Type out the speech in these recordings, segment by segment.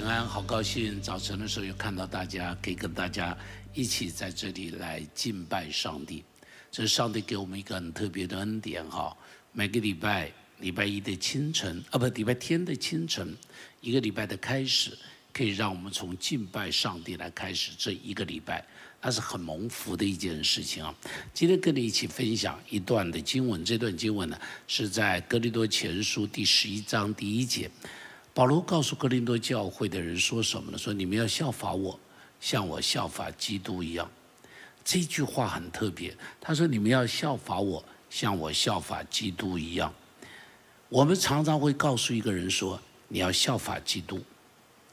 平安，好高兴！早晨的时候又看到大家，可以跟大家一起在这里来敬拜上帝。这是上帝给我们一个很特别的恩典哈。每个礼拜礼拜一的清晨啊，不，礼拜天的清晨，一个礼拜的开始，可以让我们从敬拜上帝来开始这一个礼拜，那是很蒙福的一件事情啊。今天跟你一起分享一段的经文，这段经文呢是在哥林多前书第十一章第一节。保罗告诉哥林多教会的人说什么呢？说你们要效法我，像我效法基督一样。这句话很特别。他说你们要效法我，像我效法基督一样。我们常常会告诉一个人说你要效法基督，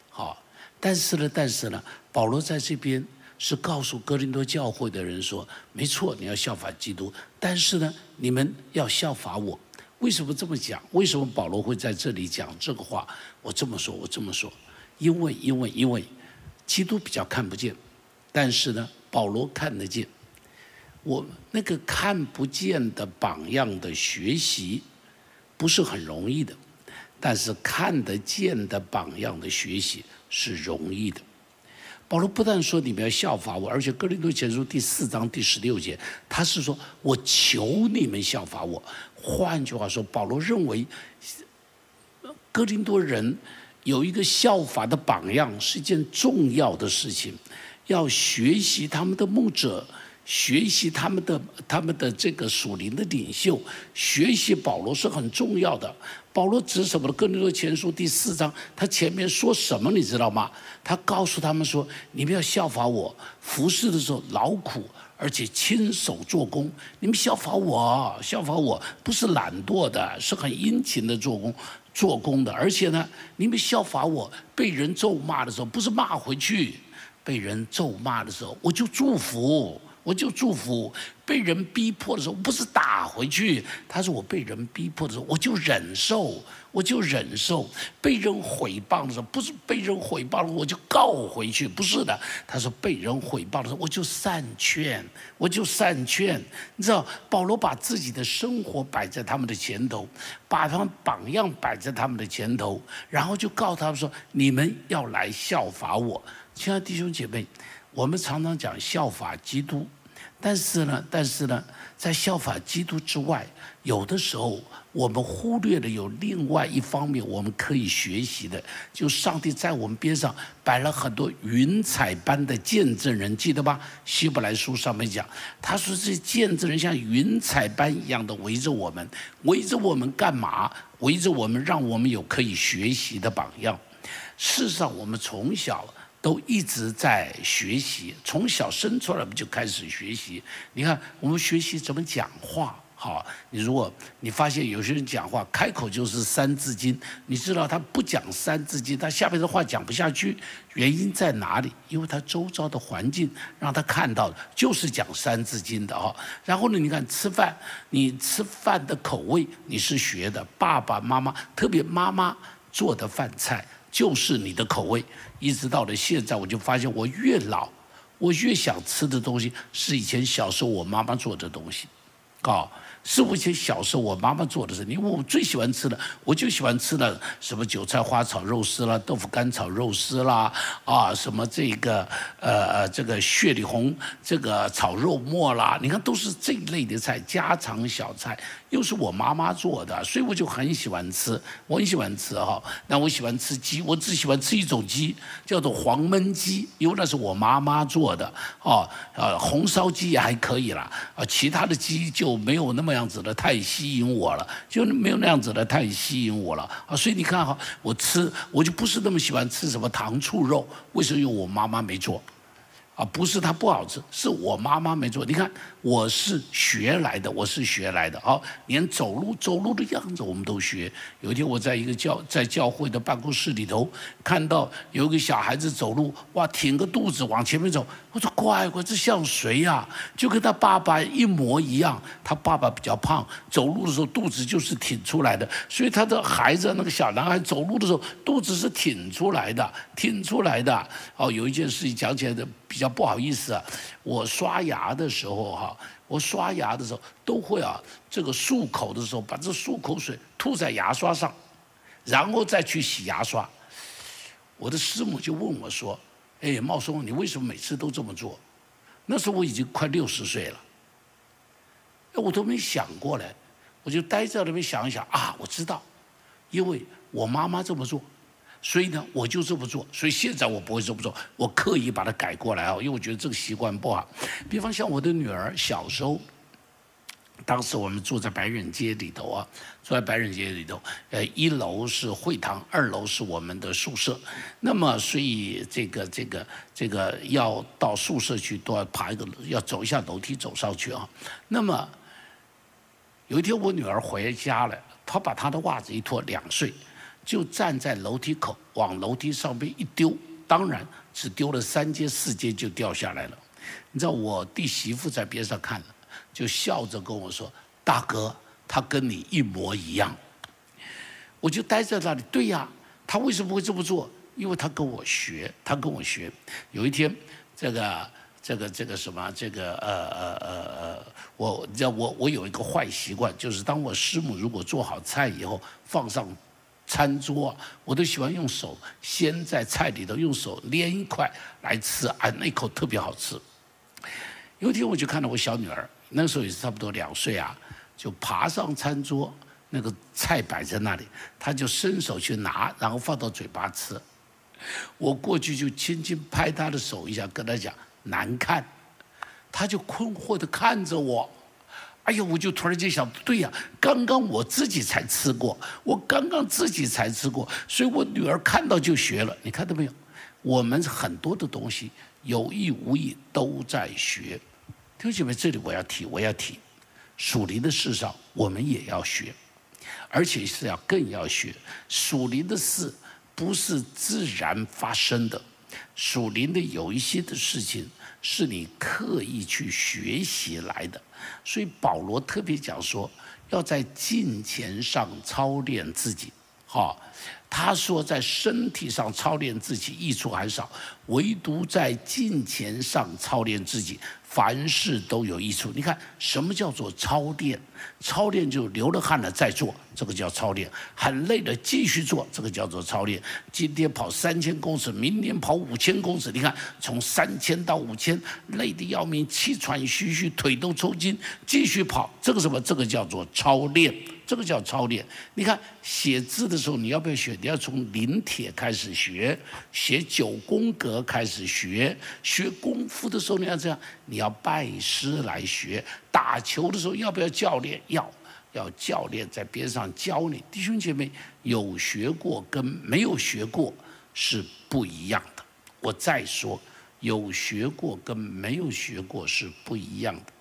好，但是呢，但是呢，保罗在这边是告诉哥林多教会的人说，没错，你要效法基督，但是呢，你们要效法我。为什么这么讲？为什么保罗会在这里讲这个话？我这么说，我这么说，因为，因为，因为，基督比较看不见，但是呢，保罗看得见。我那个看不见的榜样的学习，不是很容易的，但是看得见的榜样的学习是容易的。保罗不但说你们要效法我，而且哥林多前书第四章第十六节，他是说我求你们效法我。换句话说，保罗认为哥林多人有一个效法的榜样是一件重要的事情，要学习他们的牧者。学习他们的他们的这个属灵的领袖，学习保罗是很重要的。保罗指什么呢？哥林多前书第四章，他前面说什么你知道吗？他告诉他们说：你们要效法我，服侍的时候劳苦，而且亲手做工。你们效法我，效法我，不是懒惰的，是很殷勤的做工，做工的。而且呢，你们效法我，被人咒骂的时候，不是骂回去；被人咒骂的时候，我就祝福。我就祝福被人逼迫的时候，不是打回去。他说我被人逼迫的时候，我就忍受，我就忍受。被人毁谤的时候，不是被人毁谤了，我就告回去，不是的。他说被人毁谤的时候，我就善劝，我就善劝。你知道，保罗把自己的生活摆在他们的前头，把他们榜样摆在他们的前头，然后就告诉他们说：你们要来效法我，亲爱的弟兄姐妹。我们常常讲效法基督。但是呢，但是呢，在效法基督之外，有的时候我们忽略了有另外一方面我们可以学习的，就上帝在我们边上摆了很多云彩般的见证人，记得吧？希伯来书上面讲，他说这见证人像云彩般一样的围着我们，围着我们干嘛？围着我们，让我们有可以学习的榜样。事实上，我们从小。都一直在学习，从小生出来不就开始学习？你看，我们学习怎么讲话。好，你如果你发现有些人讲话开口就是三字经，你知道他不讲三字经，他下面的话讲不下去，原因在哪里？因为他周遭的环境让他看到的就是讲三字经的哈。然后呢，你看吃饭，你吃饭的口味你是学的，爸爸妈妈，特别妈妈做的饭菜。就是你的口味，一直到了现在，我就发现我越老，我越想吃的东西是以前小时候我妈妈做的东西，啊。是以前小时候我妈妈做的事，因为我最喜欢吃的，我就喜欢吃的什么韭菜花炒肉丝啦，豆腐干炒肉丝啦，啊，什么这个呃这个血里红这个炒肉末啦，你看都是这一类的菜，家常小菜，又是我妈妈做的，所以我就很喜欢吃，我很喜欢吃哈。那我喜欢吃鸡，我只喜欢吃一种鸡，叫做黄焖鸡，因为那是我妈妈做的，哦，呃，红烧鸡也还可以啦，啊，其他的鸡就没有那么。样子的太吸引我了，就没有那样子的太吸引我了啊！所以你看哈，我吃我就不是那么喜欢吃什么糖醋肉，为什么？因为我妈妈没做。啊，不是它不好吃，是我妈妈没做。你看，我是学来的，我是学来的。好，连走路走路的样子我们都学。有一天我在一个教在教会的办公室里头，看到有一个小孩子走路，哇，挺个肚子往前面走。我说乖乖，这像谁呀？就跟他爸爸一模一样。他爸爸比较胖，走路的时候肚子就是挺出来的，所以他的孩子那个小男孩走路的时候肚子是挺出来的，挺出来的。哦，有一件事情讲起来的。比较不好意思啊，我刷牙的时候哈，我刷牙的时候都会啊，这个漱口的时候把这漱口水吐在牙刷上，然后再去洗牙刷。我的师母就问我说：“哎，茂松，你为什么每次都这么做？”那时候我已经快六十岁了，哎，我都没想过来，我就待在那边想一想啊，我知道，因为我妈妈这么做，所以呢，我就这么做，所以现在我不会这么做，我刻意把它改过来啊，因为我觉得这个习惯不好。比方像我的女儿小时候。当时我们住在白人街里头啊，住在白人街里头，呃，一楼是会堂，二楼是我们的宿舍。那么，所以这个这个这个要到宿舍去，都要爬一个，要走一下楼梯走上去啊。那么，有一天我女儿回家了，她把她的袜子一脱，两岁，就站在楼梯口往楼梯上面一丢，当然只丢了三阶四阶就掉下来了。你知道我弟媳妇在边上看了。就笑着跟我说：“大哥，他跟你一模一样。”我就待在那里。对呀，他为什么会这么做？因为他跟我学，他跟我学。有一天，这个、这个、这个什么，这个呃呃呃呃，我你知道我我有一个坏习惯，就是当我师母如果做好菜以后放上餐桌，我都喜欢用手先在菜里头用手捏一块来吃，啊，那一口特别好吃。有一天我就看到我小女儿。那时候也是差不多两岁啊，就爬上餐桌，那个菜摆在那里，她就伸手去拿，然后放到嘴巴吃。我过去就轻轻拍她的手一下，跟她讲难看，她就困惑的看着我。哎呀，我就突然间想，对呀，刚刚我自己才吃过，我刚刚自己才吃过，所以我女儿看到就学了。你看到没有？我们很多的东西有意无意都在学。弟兄姐妹，这里我要提，我要提，属灵的事上我们也要学，而且是要更要学。属灵的事不是自然发生的，属灵的有一些的事情是你刻意去学习来的。所以保罗特别讲说，要在金钱上操练自己。好，他说在身体上操练自己益处还少，唯独在金钱上操练自己。凡事都有益处。你看，什么叫做操练？操练就流了汗了再做，这个叫操练；很累了继续做，这个叫做操练。今天跑三千公尺，明天跑五千公尺。你看，从三千到五千，累得要命，气喘吁吁，腿都抽筋，继续跑。这个什么？这个叫做操练。这个叫操练。你看写字的时候，你要不要学？你要从临帖开始学，写九宫格开始学。学功夫的时候，你要这样，你要拜师来学。打球的时候，要不要教练？要，要教练在边上教你。弟兄姐妹，有学过跟没有学过是不一样的。我再说，有学过跟没有学过是不一样的。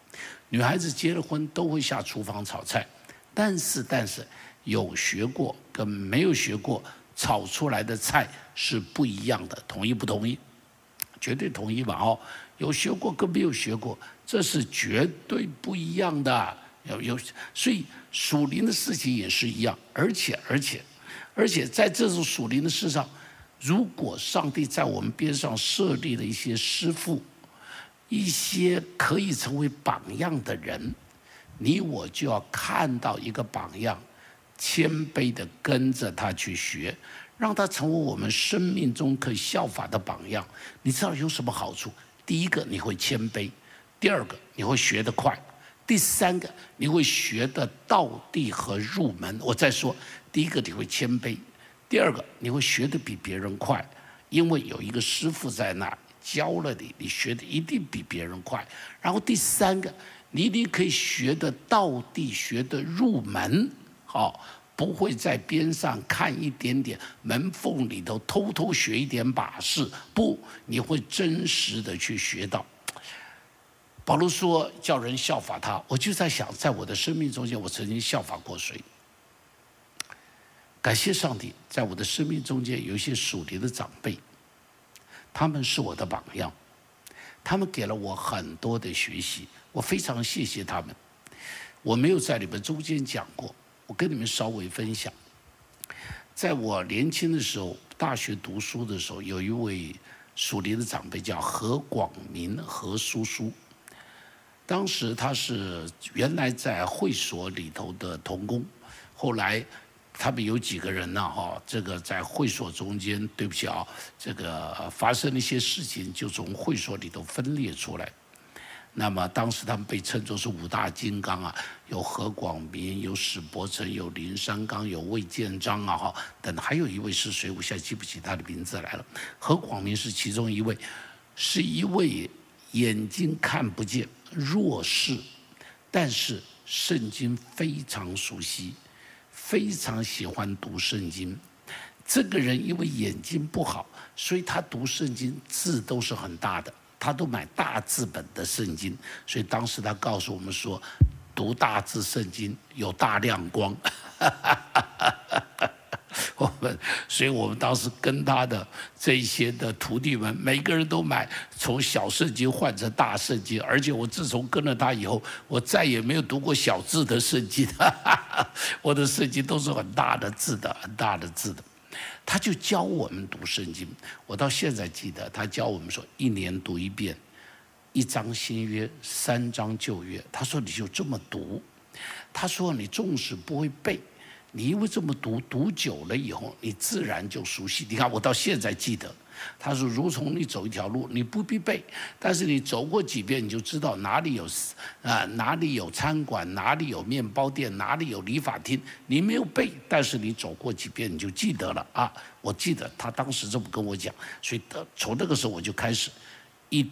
女孩子结了婚都会下厨房炒菜。但是，但是，有学过跟没有学过炒出来的菜是不一样的，同意不同意？绝对同意吧？哦，有学过跟没有学过，这是绝对不一样的。有有，所以属灵的事情也是一样。而且，而且，而且，在这种属灵的事上，如果上帝在我们边上设立了一些师傅，一些可以成为榜样的人。你我就要看到一个榜样，谦卑的跟着他去学，让他成为我们生命中可以效法的榜样。你知道有什么好处？第一个你会谦卑，第二个你会学得快，第三个你会学的到地和入门。我再说，第一个你会谦卑，第二个你会学得比别人快，因为有一个师傅在那教了你，你学的一定比别人快。然后第三个。你一定可以学的到地，学的入门，好，不会在边上看一点点，门缝里头偷偷学一点把式，不，你会真实的去学到。保罗说叫人效法他，我就在想，在我的生命中间，我曾经效法过谁？感谢上帝，在我的生命中间有一些属灵的长辈，他们是我的榜样，他们给了我很多的学习。我非常谢谢他们，我没有在你们中间讲过，我跟你们稍微分享。在我年轻的时候，大学读书的时候，有一位属灵的长辈叫何广明何叔叔。当时他是原来在会所里头的童工，后来他们有几个人呢？哈，这个在会所中间，对不起啊，这个发生了一些事情，就从会所里头分裂出来。那么当时他们被称作是五大金刚啊，有何广明，有史伯成，有林山刚，有魏建章啊，哈，等还有一位是谁？我现在记不起他的名字来了。何广明是其中一位，是一位眼睛看不见、弱视，但是圣经非常熟悉。非常喜欢读圣经，这个人因为眼睛不好，所以他读圣经字都是很大的，他都买大字本的圣经，所以当时他告诉我们说，读大字圣经有大亮光。我们，所以我们当时跟他的这些的徒弟们，每个人都买从小圣经换成大圣经，而且我自从跟了他以后，我再也没有读过小字的圣经，我的圣经都是很大的字的，很大的字的。他就教我们读圣经，我到现在记得他教我们说，一年读一遍，一章新约，三章旧约。他说你就这么读，他说你重视不会背。你因为这么读读久了以后，你自然就熟悉。你看我到现在记得，他说如从你走一条路，你不必背，但是你走过几遍，你就知道哪里有啊，哪里有餐馆，哪里有面包店，哪里有理发厅。你没有背，但是你走过几遍，你就记得了啊。我记得他当时这么跟我讲，所以从那个时候我就开始一。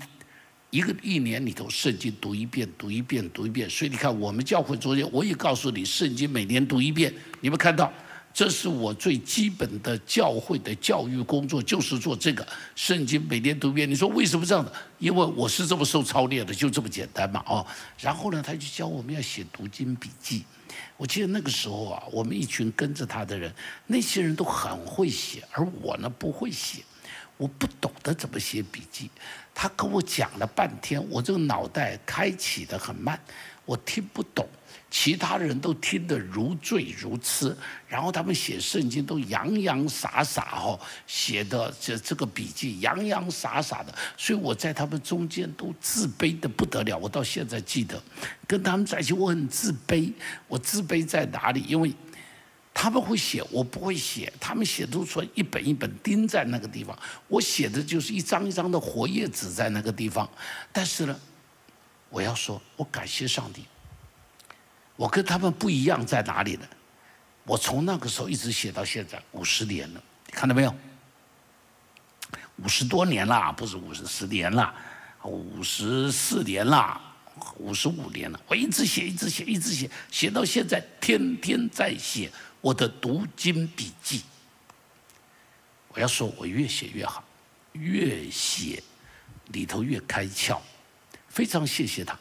一个一年里头，圣经读一遍，读一遍，读一遍。所以你看，我们教会昨天我也告诉你，圣经每年读一遍。你们看到，这是我最基本的教会的教育工作，就是做这个。圣经每年读一遍。你说为什么这样的？因为我是这么受操练的，就这么简单嘛，哦。然后呢，他就教我们要写读经笔记。我记得那个时候啊，我们一群跟着他的人，那些人都很会写，而我呢不会写。我不懂得怎么写笔记，他跟我讲了半天，我这个脑袋开启的很慢，我听不懂。其他人都听得如醉如痴，然后他们写圣经都洋洋洒洒哦，写的这这个笔记洋洋洒洒的，所以我在他们中间都自卑的不得了。我到现在记得，跟他们在一起我很自卑。我自卑在哪里？因为。他们会写，我不会写。他们写都出来一本一本钉在那个地方，我写的就是一张一张的活页纸在那个地方。但是呢，我要说，我感谢上帝。我跟他们不一样在哪里呢？我从那个时候一直写到现在五十年了，看到没有？五十多年了，不是五十十年了，五十四年了，五十五年了。我一直写，一直写，一直写，写到现在，天天在写。我的读经笔记，我要说，我越写越好，越写里头越开窍，非常谢谢他，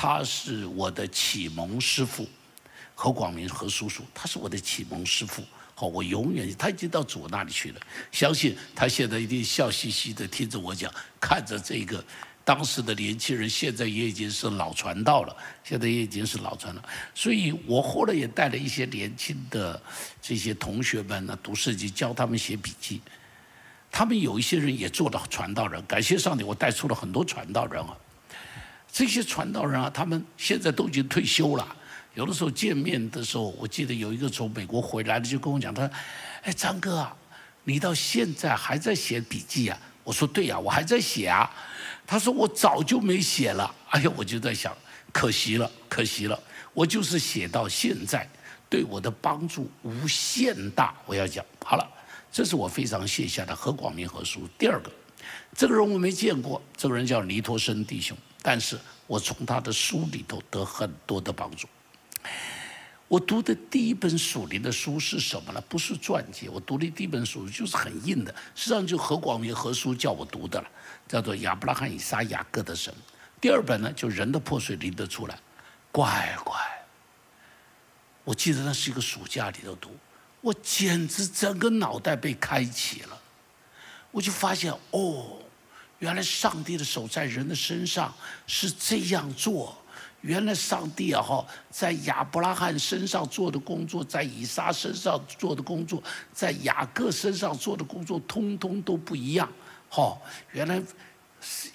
他是我的启蒙师傅，何广明何叔叔，他是我的启蒙师傅，好，我永远他已经到主那里去了，相信他现在一定笑嘻嘻的听着我讲，看着这个。当时的年轻人现在也已经是老传道了，现在也已经是老传了。所以我后来也带了一些年轻的这些同学们呢读圣经，教他们写笔记。他们有一些人也做了传道人，感谢上帝，我带出了很多传道人啊。这些传道人啊，他们现在都已经退休了。有的时候见面的时候，我记得有一个从美国回来的就跟我讲，他说：“哎，张哥啊，你到现在还在写笔记啊？”我说：“对呀，我还在写啊。”他说我早就没写了，哎呀，我就在想，可惜了，可惜了，我就是写到现在，对我的帮助无限大。我要讲好了，这是我非常谢下的何广明何叔。第二个，这个人我没见过，这个人叫尼托生弟兄，但是我从他的书里头得很多的帮助。我读的第一本属灵的书是什么呢？不是传记，我读的第一本书就是很硬的，实际上就何广明何叔叫我读的了。叫做亚伯拉罕、以撒、雅各的神。第二本呢，就人的破碎拎得出来，乖乖。我记得那是一个暑假里头读，我简直整个脑袋被开启了。我就发现哦，原来上帝的手在人的身上是这样做。原来上帝啊哈，在亚伯拉罕身上做的工作，在以撒身上做的工作，在雅各身上做的工作，通通都不一样。哈，原来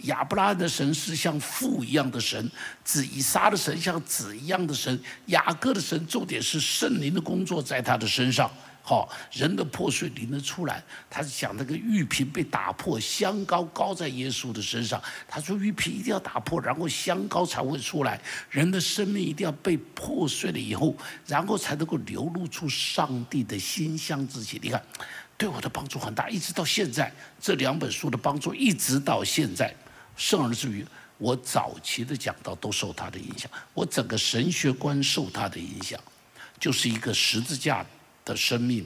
亚伯拉罕的神是像父一样的神，子以撒的神像子一样的神，雅各的神重点是圣灵的工作在他的身上。好，人的破碎领得出来。他是讲那个玉瓶被打破，香膏膏在耶稣的身上。他说玉瓶一定要打破，然后香膏才会出来。人的生命一定要被破碎了以后，然后才能够流露出上帝的馨香之气。你看，对我的帮助很大，一直到现在，这两本书的帮助一直到现在，甚至于我早期的讲道都受他的影响，我整个神学观受他的影响，就是一个十字架。的生命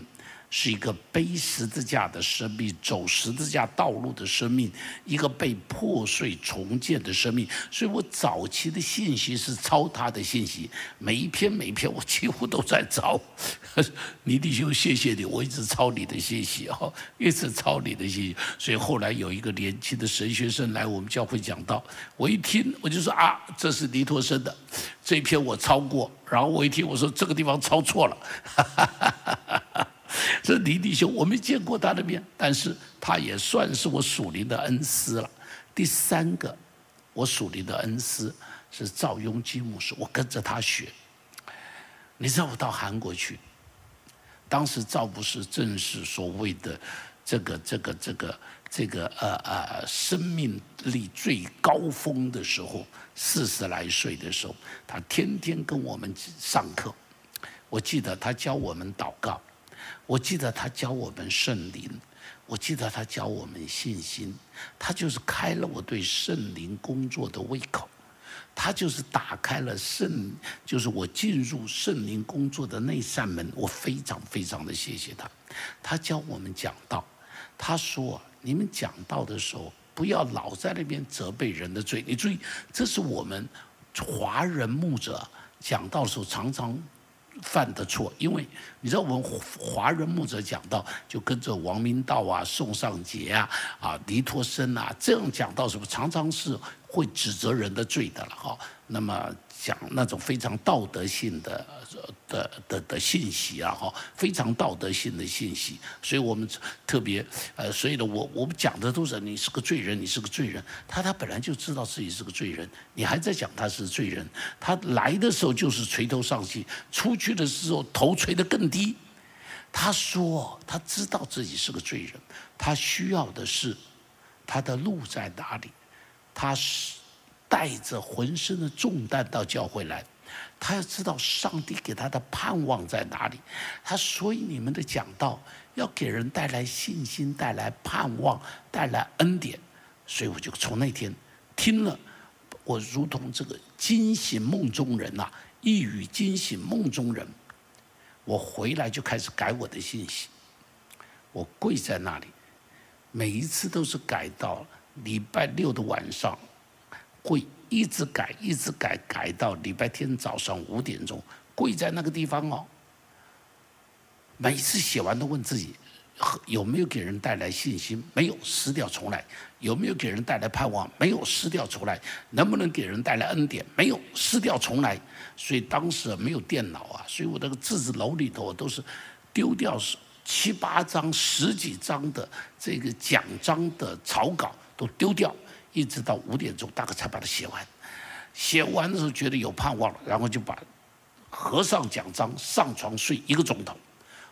是一个背十字架的生命，走十字架道路的生命，一个被破碎重建的生命。所以我早期的信息是抄他的信息，每一篇每一篇我几乎都在抄。倪弟兄，谢谢你，我一直抄你的信息哦，一直抄你的信息。所以后来有一个年轻的神学生来我们教会讲道，我一听我就说啊，这是尼托生的这篇我抄过。然后我一听我说这个地方抄错了。这李弟兄，我没见过他的面，但是他也算是我属灵的恩师了。第三个，我属灵的恩师是赵雍基牧师，我跟着他学。你知道我到韩国去，当时赵不是正是所谓的这个这个这个这个呃呃生命力最高峰的时候，四十来岁的时候，他天天跟我们上课。我记得他教我们祷告。我记得他教我们圣灵，我记得他教我们信心，他就是开了我对圣灵工作的胃口，他就是打开了圣，就是我进入圣灵工作的那扇门，我非常非常的谢谢他。他教我们讲道，他说你们讲道的时候不要老在那边责备人的罪，你注意，这是我们华人牧者讲道的时候常常。犯的错，因为你知道我们华人牧者讲到，就跟着王明道啊、宋尚杰啊、啊尼托生啊这样讲到什么，常常是会指责人的罪的了哈。那么。讲那种非常道德性的的的的信息啊，哈，非常道德性的信息，所以我们特别呃，所以呢，我我们讲的都是你是个罪人，你是个罪人。他他本来就知道自己是个罪人，你还在讲他是罪人。他来的时候就是垂头丧气，出去的时候头垂得更低。他说他知道自己是个罪人，他需要的是他的路在哪里，他是。带着浑身的重担到教会来，他要知道上帝给他的盼望在哪里。他所以你们的讲道要给人带来信心，带来盼望，带来恩典。所以我就从那天听了，我如同这个惊醒梦中人呐，一语惊醒梦中人。我回来就开始改我的信息，我跪在那里，每一次都是改到礼拜六的晚上。会一直改，一直改，改到礼拜天早上五点钟，跪在那个地方哦。每次写完都问自己，有没有给人带来信心？没有，撕掉重来。有没有给人带来盼望？没有，撕掉重来。能不能给人带来恩典？没有，撕掉重来。所以当时没有电脑啊，所以我那个字字楼里头都是丢掉七八张、十几张的这个奖章的草稿都丢掉。一直到五点钟，大概才把它写完。写完的时候觉得有盼望了，然后就把合上奖章，上床睡一个钟头。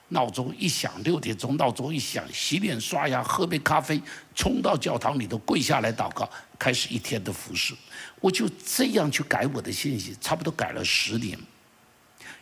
闹钟一响，六点钟闹钟一响，洗脸刷牙，喝杯咖啡，冲到教堂里头跪下来祷告，开始一天的服侍。我就这样去改我的信息，差不多改了十年，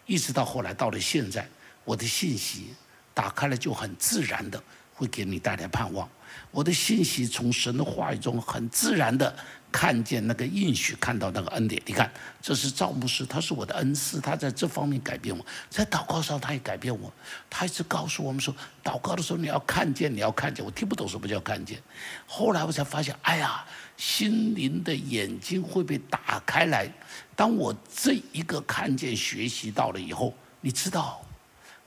一直到后来到了现在，我的信息打开了就很自然的会给你带来盼望。我的信息从神的话语中很自然的看见那个应许，看到那个恩典。你看，这是赵牧师，他是我的恩师，他在这方面改变我，在祷告上他也改变我。他一直告诉我们说，祷告的时候你要看见，你要看见。我听不懂什么叫看见，后来我才发现，哎呀，心灵的眼睛会被打开来。当我这一个看见学习到了以后，你知道，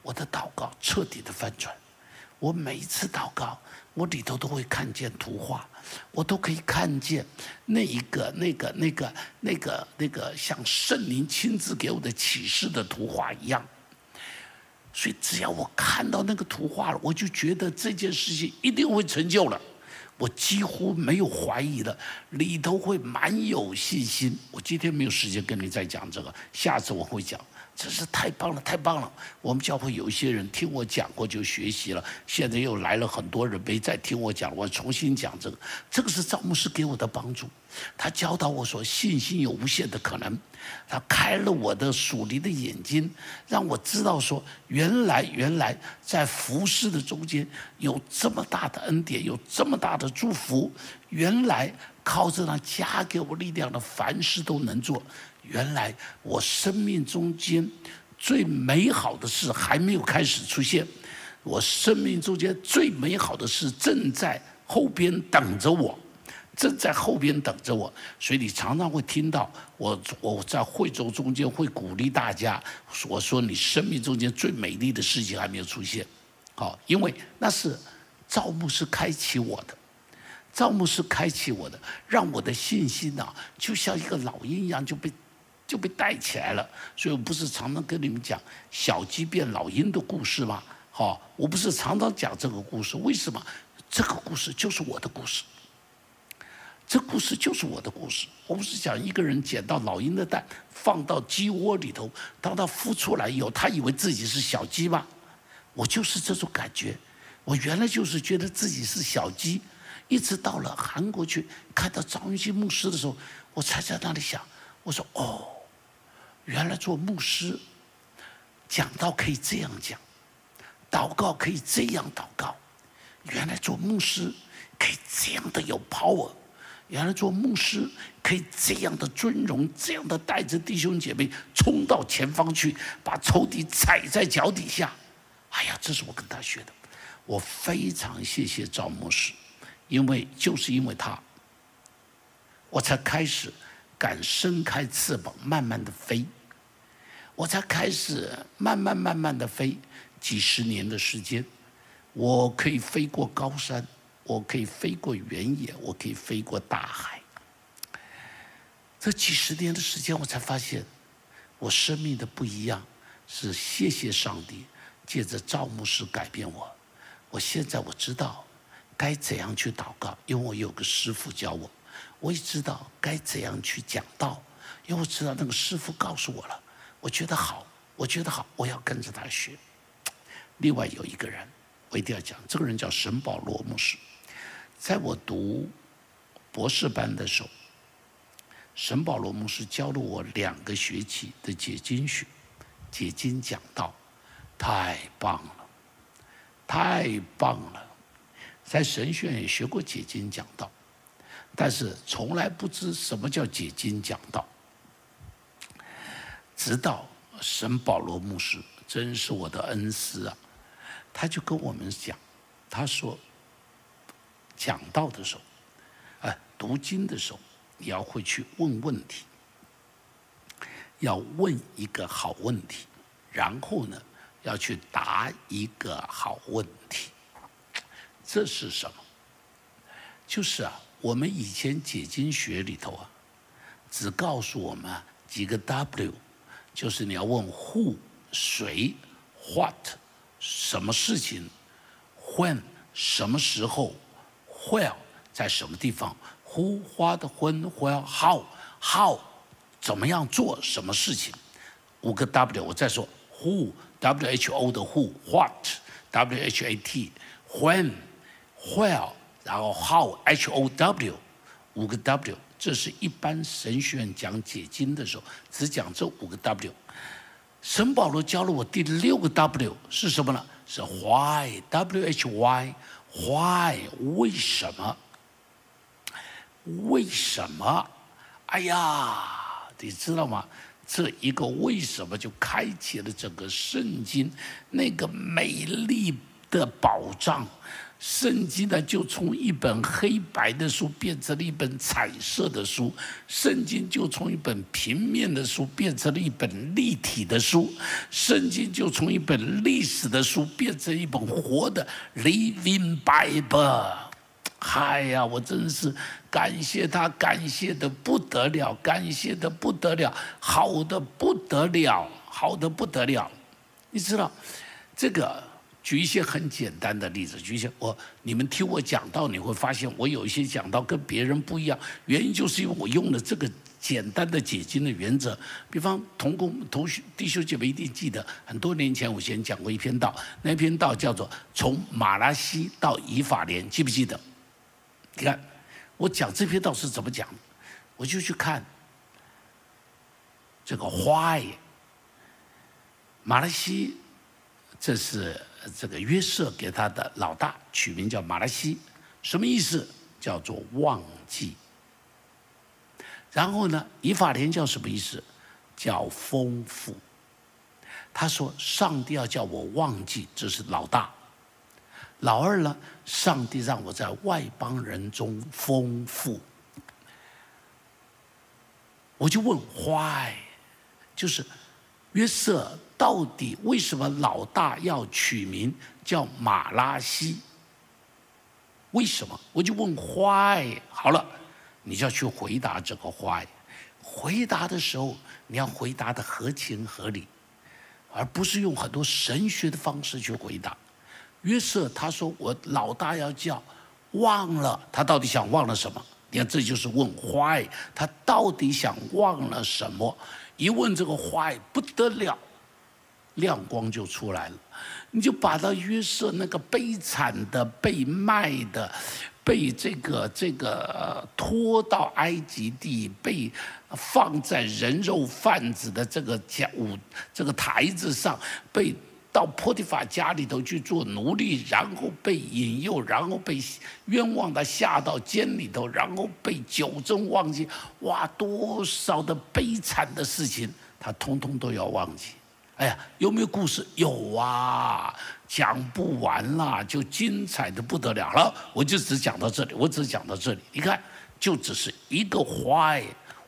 我的祷告彻底的翻转。我每一次祷告。我里头都会看见图画，我都可以看见那一个、那个、那个、那个、那个像圣灵亲自给我的启示的图画一样。所以只要我看到那个图画了，我就觉得这件事情一定会成就了。我几乎没有怀疑了，里头会蛮有信心。我今天没有时间跟你再讲这个，下次我会讲。真是太棒了，太棒了！我们教会有一些人听我讲过就学习了，现在又来了很多人没再听我讲，我重新讲这个。这个是赵牧师给我的帮助，他教导我说信心有无限的可能，他开了我的属灵的眼睛，让我知道说原来原来在服侍的中间有这么大的恩典，有这么大的祝福，原来靠着那加给我力量的，凡事都能做。原来我生命中间最美好的事还没有开始出现，我生命中间最美好的事正在后边等着我，正在后边等着我。所以你常常会听到我我在惠州中间会鼓励大家，我说你生命中间最美丽的事情还没有出现，好，因为那是赵牧师开启我的。赵牧师开启我的，让我的信心呐，就像一个老鹰一样就被。就被带起来了，所以我不是常常跟你们讲小鸡变老鹰的故事吗？好，我不是常常讲这个故事，为什么？这个故事就是我的故事，这故事就是我的故事。我不是讲一个人捡到老鹰的蛋放到鸡窝里头，当他孵出来以后，他以为自己是小鸡吗？我就是这种感觉，我原来就是觉得自己是小鸡，一直到了韩国去看到张云基牧师的时候，我才在那里想，我说哦。原来做牧师，讲道可以这样讲，祷告可以这样祷告。原来做牧师可以这样的有 power，原来做牧师可以这样的尊荣，这样的带着弟兄姐妹冲到前方去，把仇敌踩在脚底下。哎呀，这是我跟他学的，我非常谢谢赵牧师，因为就是因为他，我才开始敢伸开翅膀，慢慢的飞。我才开始慢慢慢慢的飞，几十年的时间，我可以飞过高山，我可以飞过原野，我可以飞过大海。这几十年的时间，我才发现我生命的不一样，是谢谢上帝借着赵牧师改变我。我现在我知道该怎样去祷告，因为我有个师傅教我，我也知道该怎样去讲道，因为我知道那个师傅告诉我了。我觉得好，我觉得好，我要跟着他学。另外有一个人，我一定要讲，这个人叫沈保罗牧师。在我读博士班的时候，沈保罗牧师教了我两个学期的解经学、解经讲道，太棒了，太棒了。在神学院也学过解经讲道，但是从来不知什么叫解经讲道。直到神保罗牧师，真是我的恩师啊！他就跟我们讲，他说，讲道的时候，哎，读经的时候，你要会去问问题，要问一个好问题，然后呢，要去答一个好问题。这是什么？就是啊，我们以前解经学里头啊，只告诉我们几个 W。就是你要问 who 谁 what 什么事情 when 什么时候 where 在什么地方 who 花的 when where how how 怎么样做什么事情五个 W 我再说 who W H O 的 who what W H A T when where 然后 how H O W 五个 W。这是一般神学院讲解经的时候，只讲这五个 W。神保罗教了我第六个 W 是什么呢？是 Why，W H Y，Why 为什么？为什么？哎呀，你知道吗？这一个为什么就开启了整个圣经那个美丽的宝藏。圣经呢，就从一本黑白的书变成了一本彩色的书；圣经就从一本平面的书变成了一本立体的书；圣经就从一本历史的书变成一本活的 Living Bible。嗨呀，我真是感谢他，感谢的不得了，感谢的不得了，好的不得了，好的不得了。你知道，这个。举一些很简单的例子，举一些我你们听我讲到，你会发现我有一些讲到跟别人不一样，原因就是因为我用了这个简单的解经的原则。比方同工同学弟兄姐妹一定记得，很多年前我先讲过一篇道，那篇道叫做《从马拉西到以法莲》，记不记得？你看我讲这篇道是怎么讲，我就去看这个花耶，马拉西，这是。这个约瑟给他的老大取名叫马拉西，什么意思？叫做忘记。然后呢，以法莲叫什么意思？叫丰富。他说：“上帝要叫我忘记，这是老大。老二呢？上帝让我在外邦人中丰富。”我就问：“Why？” 就是约瑟。到底为什么老大要取名叫马拉西？为什么？我就问花好了，你就要去回答这个花回答的时候，你要回答的合情合理，而不是用很多神学的方式去回答。约瑟他说：“我老大要叫忘了，他到底想忘了什么？你看，这就是问花他到底想忘了什么？一问这个花不得了。”亮光就出来了，你就把他约瑟那个悲惨的被卖的，被这个这个拖到埃及地，被放在人肉贩子的这个家舞这个台子上，被到波提法家里头去做奴隶，然后被引诱，然后被冤枉的下到监里头，然后被九真忘记，哇，多少的悲惨的事情，他通通都要忘记。哎呀，有没有故事？有啊，讲不完啦，就精彩的不得了了。我就只讲到这里，我只讲到这里。你看，就只是一个花哎，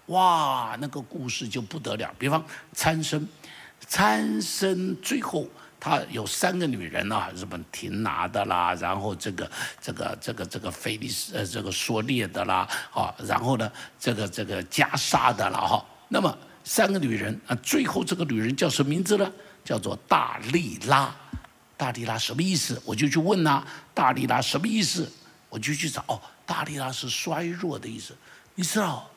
哇，那个故事就不得了。比方参生，参生最后他有三个女人啊，日本廷拿的啦，然后这个这个这个这个菲利斯呃这个说列的啦，啊，然后呢这个这个加沙的了哈，那么。三个女人啊，最后这个女人叫什么名字呢？叫做大力拉。大力拉什么意思？我就去问呐。大力拉什么意思？我就去找。大力拉是衰弱的意思。你知道，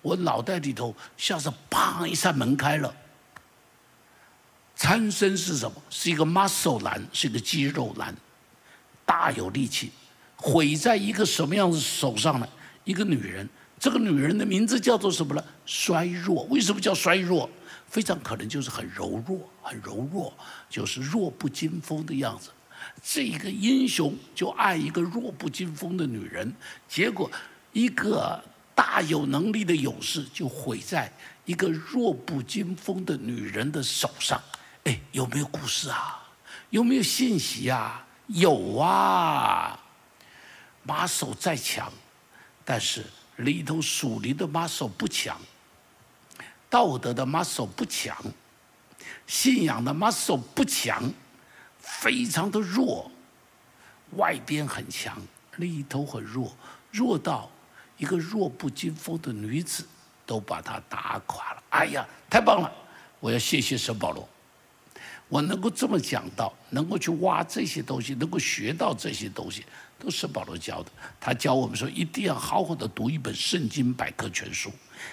我脑袋里头像是砰一扇门开了。参生是什么？是一个 muscle 男，是一个肌肉男，大有力气。毁在一个什么样子手上呢？一个女人。这个女人的名字叫做什么呢？衰弱。为什么叫衰弱？非常可能就是很柔弱，很柔弱，就是弱不禁风的样子。这个英雄就爱一个弱不禁风的女人，结果一个大有能力的勇士就毁在一个弱不禁风的女人的手上。哎，有没有故事啊？有没有信息啊？有啊。马首再强，但是。里头属灵的 muscle 不强，道德的 muscle 不强，信仰的 muscle 不强，非常的弱。外边很强，里头很弱，弱到一个弱不禁风的女子都把他打垮了。哎呀，太棒了！我要谢谢圣保罗。我能够这么讲到，能够去挖这些东西，能够学到这些东西，都是保罗教的。他教我们说，一定要好好的读一本圣经百科全书，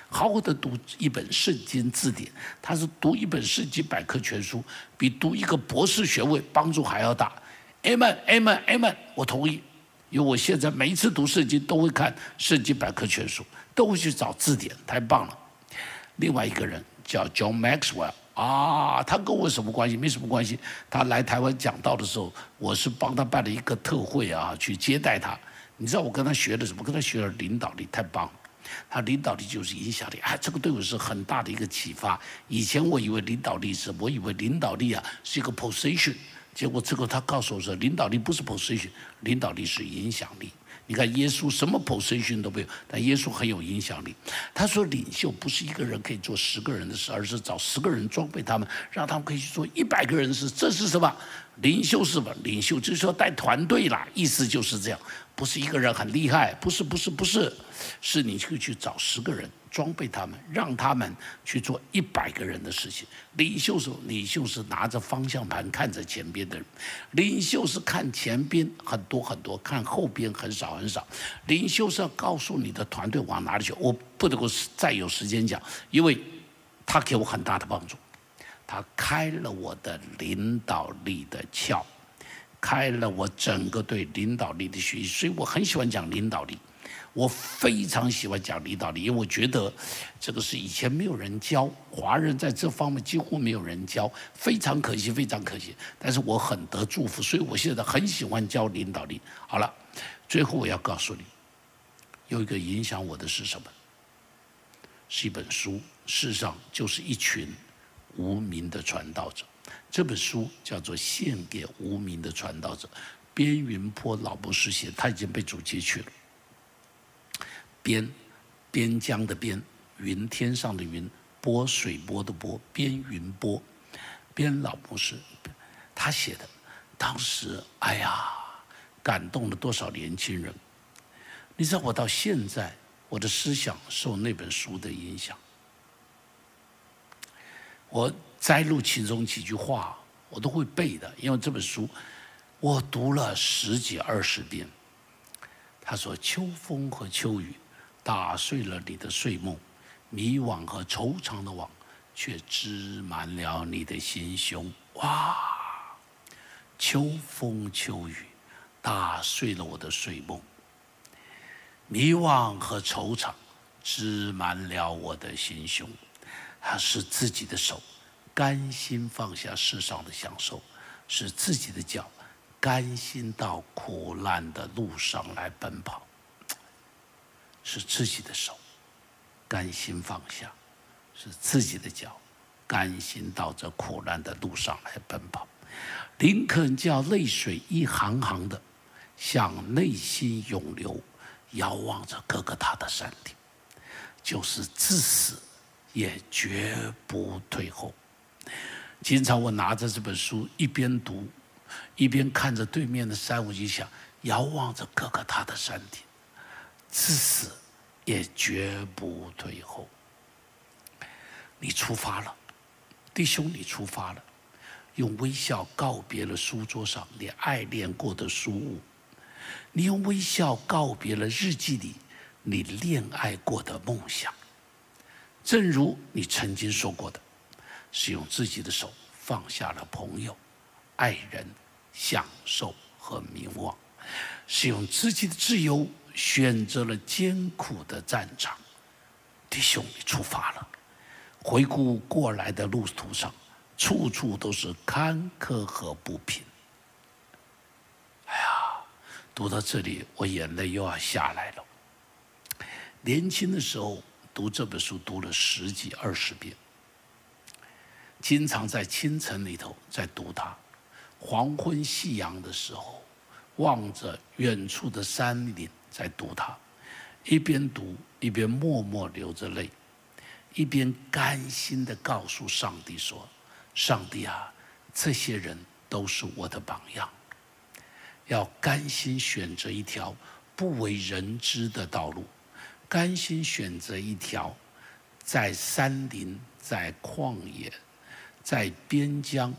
好好的读一本圣经字典。他是读一本圣经百科全书，比读一个博士学位帮助还要大。Amen，Amen，Amen，我同意。因为我现在每一次读圣经都会看圣经百科全书，都会去找字典，太棒了。另外一个人叫 John Maxwell。啊，他跟我什么关系？没什么关系。他来台湾讲道的时候，我是帮他办了一个特会啊，去接待他。你知道我跟他学的什么？跟他学了领导力，太棒。他领导力就是影响力，哎，这个对我是很大的一个启发。以前我以为领导力是，我以为领导力啊是一个 position，结果这个他告诉我说，领导力不是 position，领导力是影响力。你看耶稣什么 position 都没有，但耶稣很有影响力。他说，领袖不是一个人可以做十个人的事，而是找十个人装备他们，让他们可以去做一百个人的事。这是什么？领袖是吧？领袖就是说带团队啦，意思就是这样，不是一个人很厉害，不是不是不是，是你去去找十个人，装备他们，让他们去做一百个人的事情。领袖是领袖是拿着方向盘看着前边的人，领袖是看前边很多很多，看后边很少很少。领袖是要告诉你的团队往哪里去。我不能够再有时间讲，因为他给我很大的帮助。他开了我的领导力的窍，开了我整个对领导力的学习，所以我很喜欢讲领导力。我非常喜欢讲领导力，因为我觉得这个是以前没有人教，华人在这方面几乎没有人教，非常可惜，非常可惜。但是我很得祝福，所以我现在很喜欢教领导力。好了，最后我要告诉你，有一个影响我的是什么？是一本书，事实上就是一群。无名的传道者，这本书叫做《献给无名的传道者》，边云坡老博士写，他已经被主接去了。边，边疆的边，云天上的云，波水波的波，边云波，边老博士，他写的，当时哎呀，感动了多少年轻人？你知道，我到现在，我的思想受那本书的影响。我摘录其中几句话，我都会背的，因为这本书我读了十几二十遍。他说：“秋风和秋雨打碎了你的睡梦，迷惘和惆怅的网却织满了你的心胸。”哇！秋风秋雨打碎了我的睡梦，迷惘和惆怅织满了我的心胸。他是自己的手，甘心放下世上的享受；是自己的脚，甘心到苦难的路上来奔跑。是自己的手，甘心放下；是自己的脚，甘心到这苦难的路上来奔跑。林肯叫泪水一行行的向内心涌流，遥望着哥哥他的山顶，就是至死。也绝不退后。经常我拿着这本书一边读，一边看着对面的山，我就想遥望着哥哥他的山顶，至死也绝不退后。你出发了，弟兄，你出发了，用微笑告别了书桌上你爱恋过的书物，你用微笑告别了日记里你恋爱过的梦想。正如你曾经说过的，是用自己的手放下了朋友、爱人、享受和名望，是用自己的自由选择了艰苦的战场。弟兄，你出发了，回顾过来的路途上，处处都是坎坷和不平。哎呀，读到这里，我眼泪又要下来了。年轻的时候。读这本书读了十几二十遍，经常在清晨里头在读它，黄昏夕阳的时候，望着远处的山林在读它，一边读一边默默流着泪，一边甘心的告诉上帝说：“上帝啊，这些人都是我的榜样，要甘心选择一条不为人知的道路。”甘心选择一条在山林、在旷野、在边疆、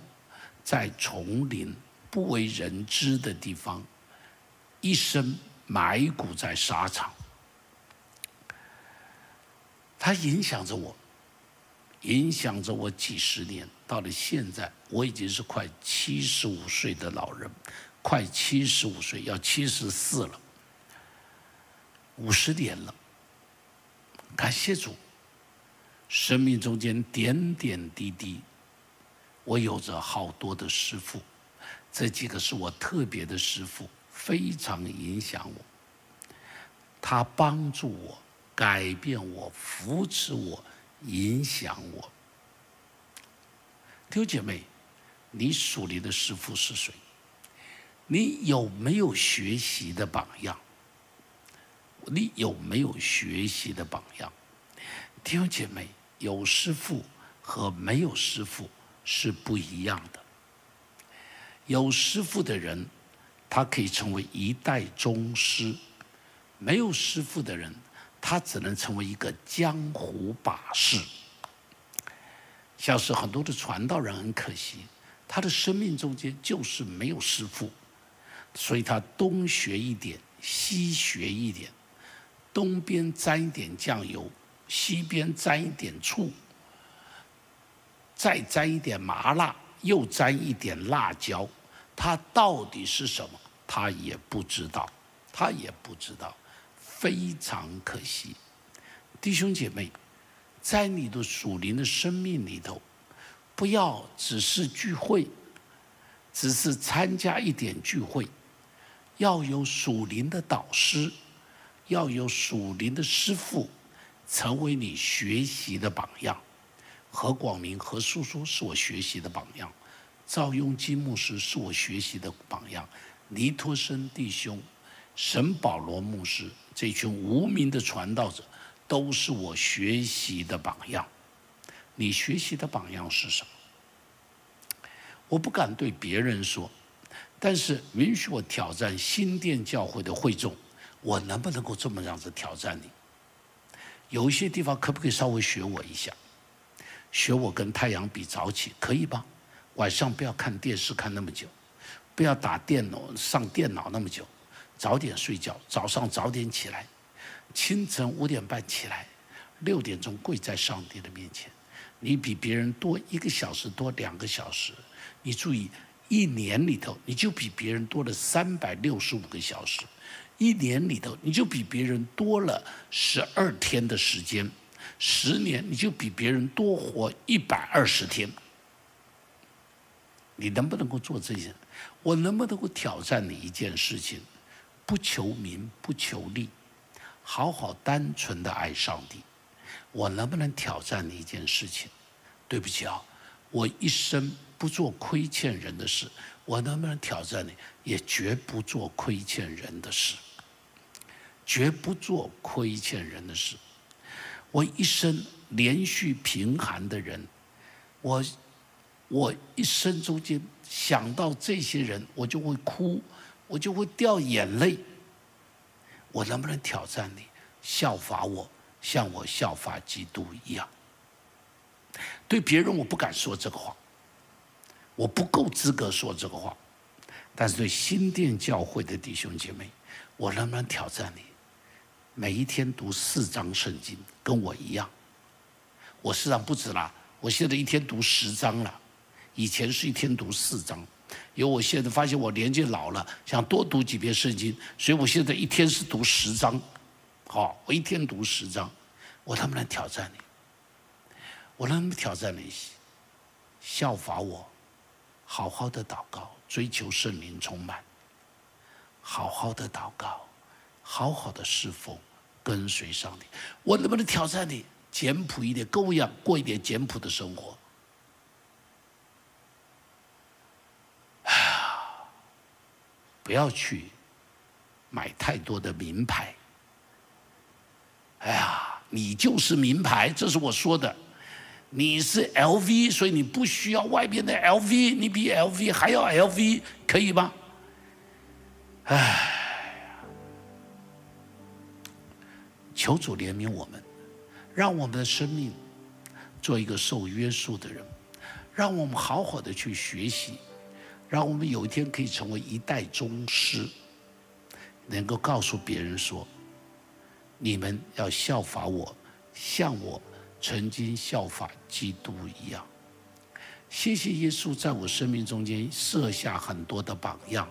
在丛林不为人知的地方，一生埋骨在沙场。它影响着我，影响着我几十年。到了现在，我已经是快七十五岁的老人，快七十五岁，要七十四了，五十年了。感谢主，生命中间点点滴滴，我有着好多的师傅，这几个是我特别的师傅，非常影响我。他帮助我，改变我，扶持我，影响我。弟兄姐妹，你属灵的师傅是谁？你有没有学习的榜样？你有没有学习的榜样？弟兄姐妹，有师傅和没有师傅是不一样的。有师傅的人，他可以成为一代宗师；没有师傅的人，他只能成为一个江湖把式。像是很多的传道人，很可惜，他的生命中间就是没有师傅，所以他东学一点，西学一点，东边沾一点酱油，西边沾一点醋，再沾一点麻辣，又沾一点辣椒，他到底是什么？他也不知道，他也不知道，非常可惜，弟兄姐妹。在你的属灵的生命里头，不要只是聚会，只是参加一点聚会，要有属灵的导师，要有属灵的师傅，成为你学习的榜样。何广明、何叔叔是我学习的榜样，赵雍基牧师是我学习的榜样，尼托生弟兄、沈保罗牧师这群无名的传道者。都是我学习的榜样。你学习的榜样是什么？我不敢对别人说，但是允许我挑战新店教会的会众，我能不能够这么样子挑战你？有一些地方可不可以稍微学我一下？学我跟太阳比早起，可以吧？晚上不要看电视看那么久，不要打电脑上电脑那么久，早点睡觉，早上早点起来。清晨五点半起来，六点钟跪在上帝的面前。你比别人多一个小时多两个小时，你注意，一年里头你就比别人多了三百六十五个小时，一年里头你就比别人多了十二天的时间，十年你就比别人多活一百二十天。你能不能够做这些？我能不能够挑战你一件事情？不求名，不求利。好好单纯的爱上帝，我能不能挑战你一件事情？对不起啊，我一生不做亏欠人的事。我能不能挑战你？也绝不做亏欠人的事，绝不做亏欠人的事。我一生连续贫寒的人，我我一生中间想到这些人，我就会哭，我就会掉眼泪。我能不能挑战你，效法我，像我效法基督一样？对别人我不敢说这个话，我不够资格说这个话。但是对新店教会的弟兄姐妹，我能不能挑战你？每一天读四章圣经，跟我一样。我实际上不止啦，我现在一天读十章了，以前是一天读四章。因为我现在发现我年纪老了，想多读几遍圣经，所以我现在一天是读十章，好，我一天读十章，我能不能挑战你？我能不能挑战你？效法我，好好的祷告，追求圣灵充满，好好的祷告，好好的侍奉，跟随上帝。我能不能挑战你？简朴一点，跟我一样过一点简朴的生活。哎呀不要去买太多的名牌。哎呀，你就是名牌，这是我说的。你是 LV，所以你不需要外边的 LV，你比 LV 还要 LV，可以吗？哎，求主怜悯我们，让我们的生命做一个受约束的人，让我们好好的去学习。让我们有一天可以成为一代宗师，能够告诉别人说：“你们要效法我，像我曾经效法基督一样。”谢谢耶稣在我生命中间设下很多的榜样，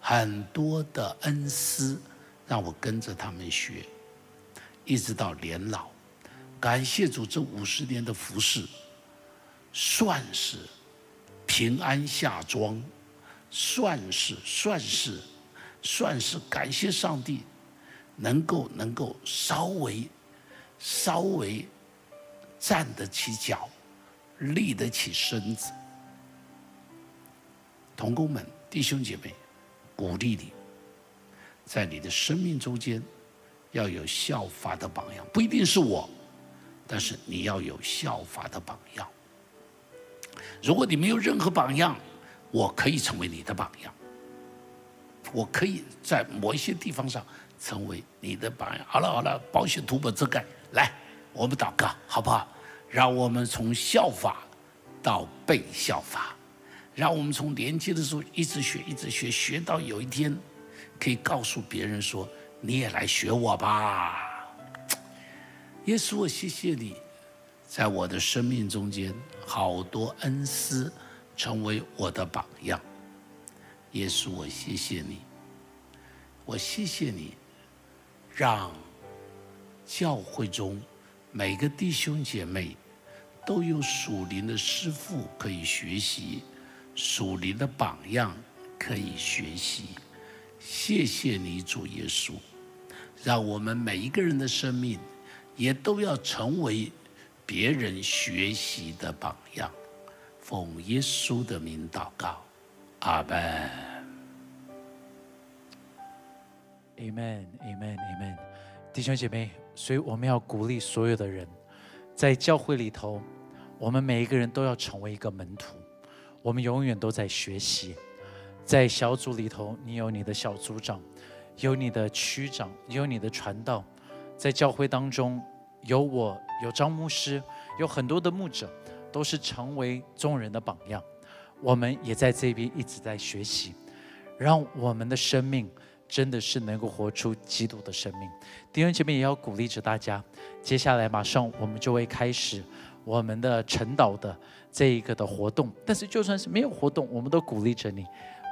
很多的恩师，让我跟着他们学，一直到年老。感谢主，这五十年的服侍，算是。平安下庄，算是算是算是感谢上帝，能够能够稍微稍微站得起脚，立得起身子。同工们、弟兄姐妹，鼓励你，在你的生命中间要有效法的榜样，不一定是我，但是你要有效法的榜样。如果你没有任何榜样，我可以成为你的榜样，我可以在某一些地方上成为你的榜样。好了好了，保险图本遮盖，来，我们祷告好不好？让我们从效法到被效法，让我们从年轻的时候一直学一直学，学到有一天可以告诉别人说：“你也来学我吧。”耶稣，我谢谢你，在我的生命中间好多恩师成为我的榜样。耶稣，我谢谢你，我谢谢你，让教会中每个弟兄姐妹都有属灵的师傅可以学习，属灵的榜样可以学习。谢谢你，主耶稣，让我们每一个人的生命。也都要成为别人学习的榜样。奉耶稣的名祷告，阿门。Amen，Amen，Amen。弟兄姐妹，所以我们要鼓励所有的人，在教会里头，我们每一个人都要成为一个门徒。我们永远都在学习。在小组里头，你有你的小组长，有你的区长，有你的传道。在教会当中，有我，有张牧师，有很多的牧者，都是成为众人的榜样。我们也在这边一直在学习，让我们的生命真的是能够活出基督的生命。弟兄姐妹也要鼓励着大家。接下来马上我们就会开始我们的晨祷的这一个的活动。但是就算是没有活动，我们都鼓励着你，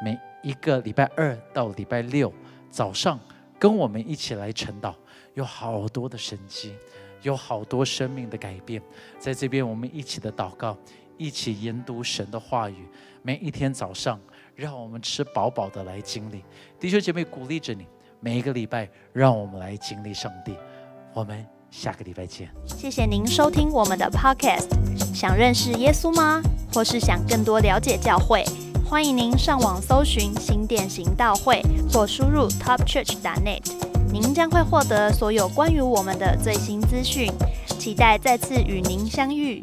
每一个礼拜二到礼拜六早上跟我们一起来晨祷。有好多的神迹，有好多生命的改变，在这边我们一起的祷告，一起研读神的话语。每一天早上，让我们吃饱饱的来经历。弟兄姐妹，鼓励着你，每一个礼拜，让我们来经历上帝。我们下个礼拜见。谢谢您收听我们的 Podcast。想认识耶稣吗？或是想更多了解教会？欢迎您上网搜寻新店行道会，或输入 topchurch.net。您将会获得所有关于我们的最新资讯，期待再次与您相遇。